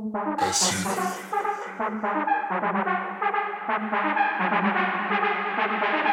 哈哈哈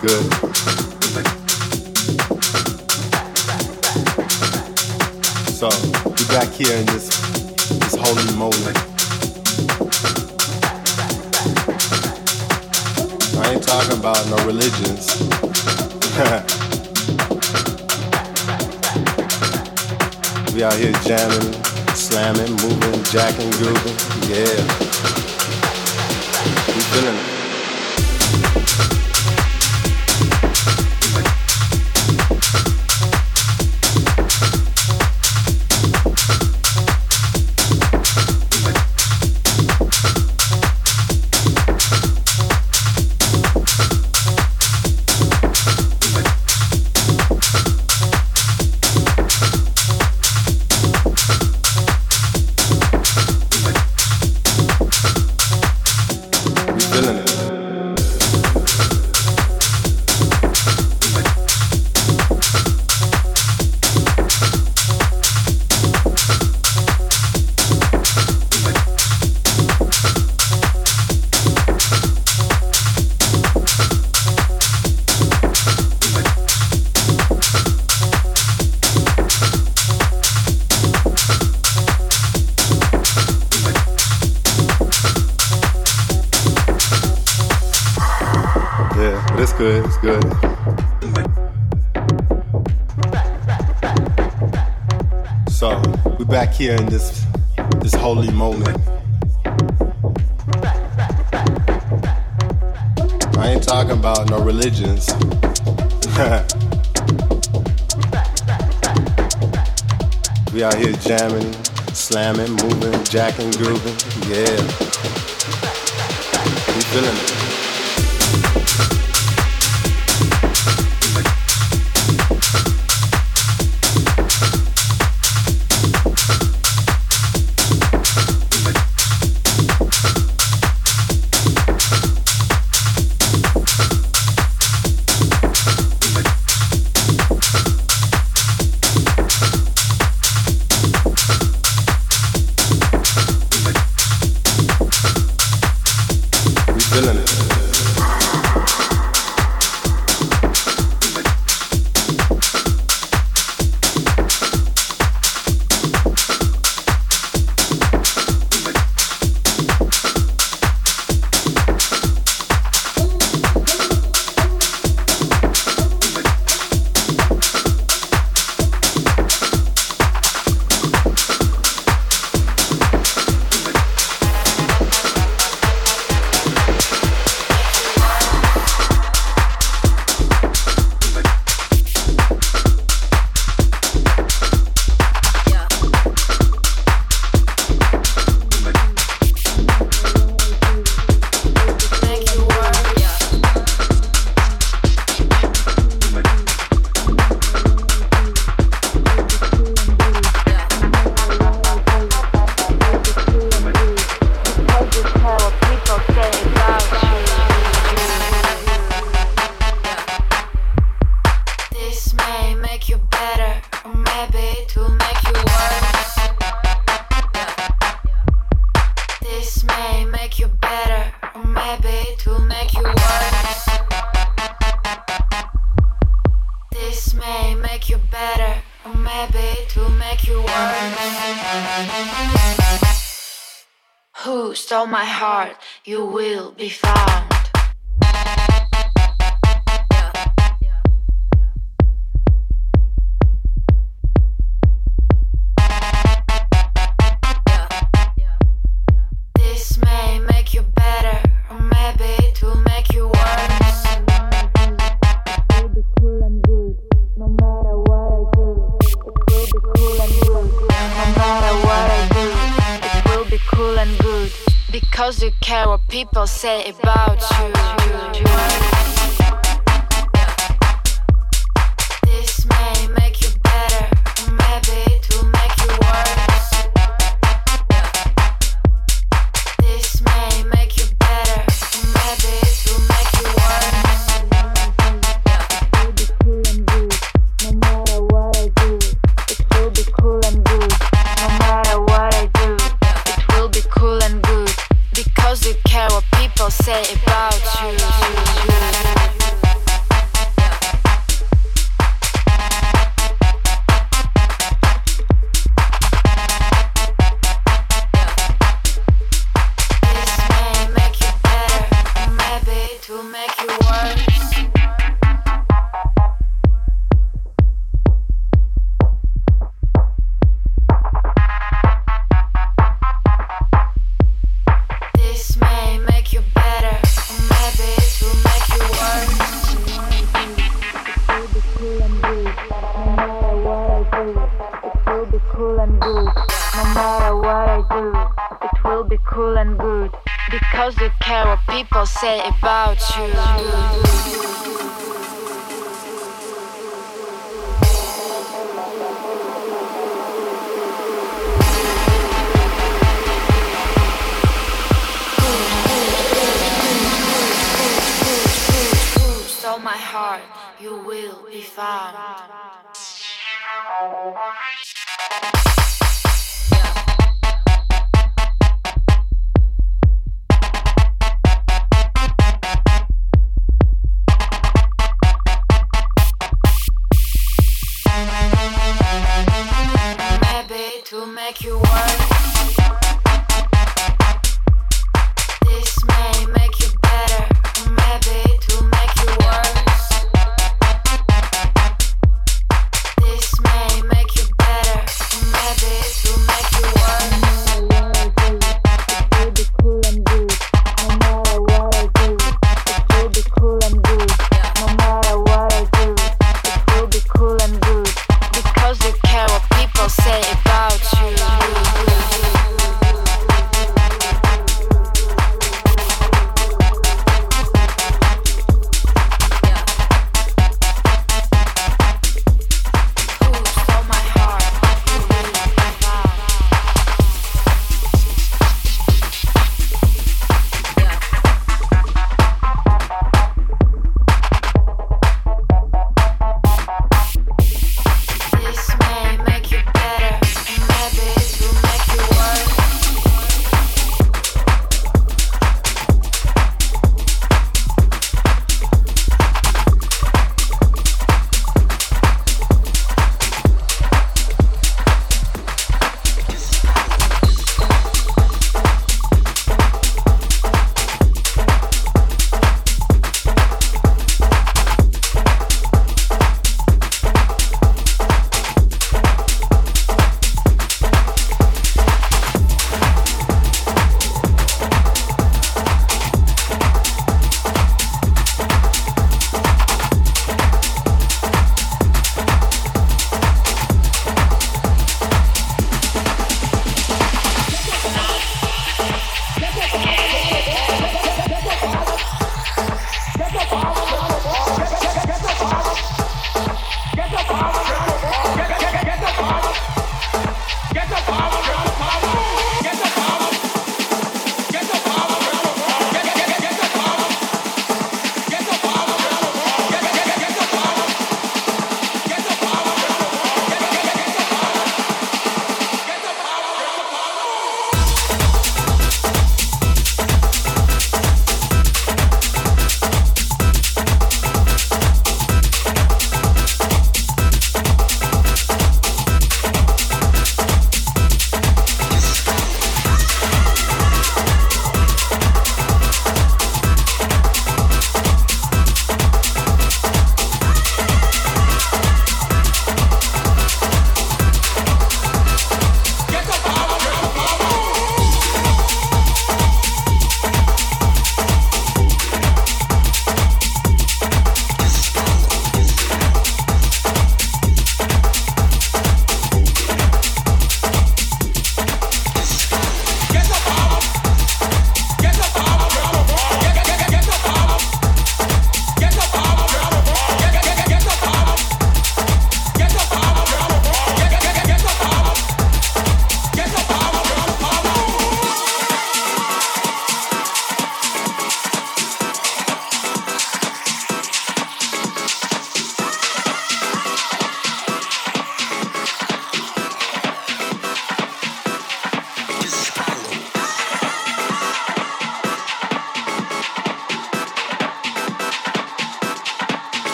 good. So we back here in this this holy moment. I ain't talking about no religions. we out here jamming, slamming, moving, jacking, grooving. Yeah, we feeling it. Here in this this holy moment. I ain't talking about no religions. we out here jamming, slamming, moving, jacking, grooving. Yeah, we feeling it. You better, or maybe it will make you worse. This may make you better, or maybe it will make you worse. Who stole my heart? You will be found. People say about no matter what I do, it will be cool and good. Because you care what people say about you. my heart, you will be found.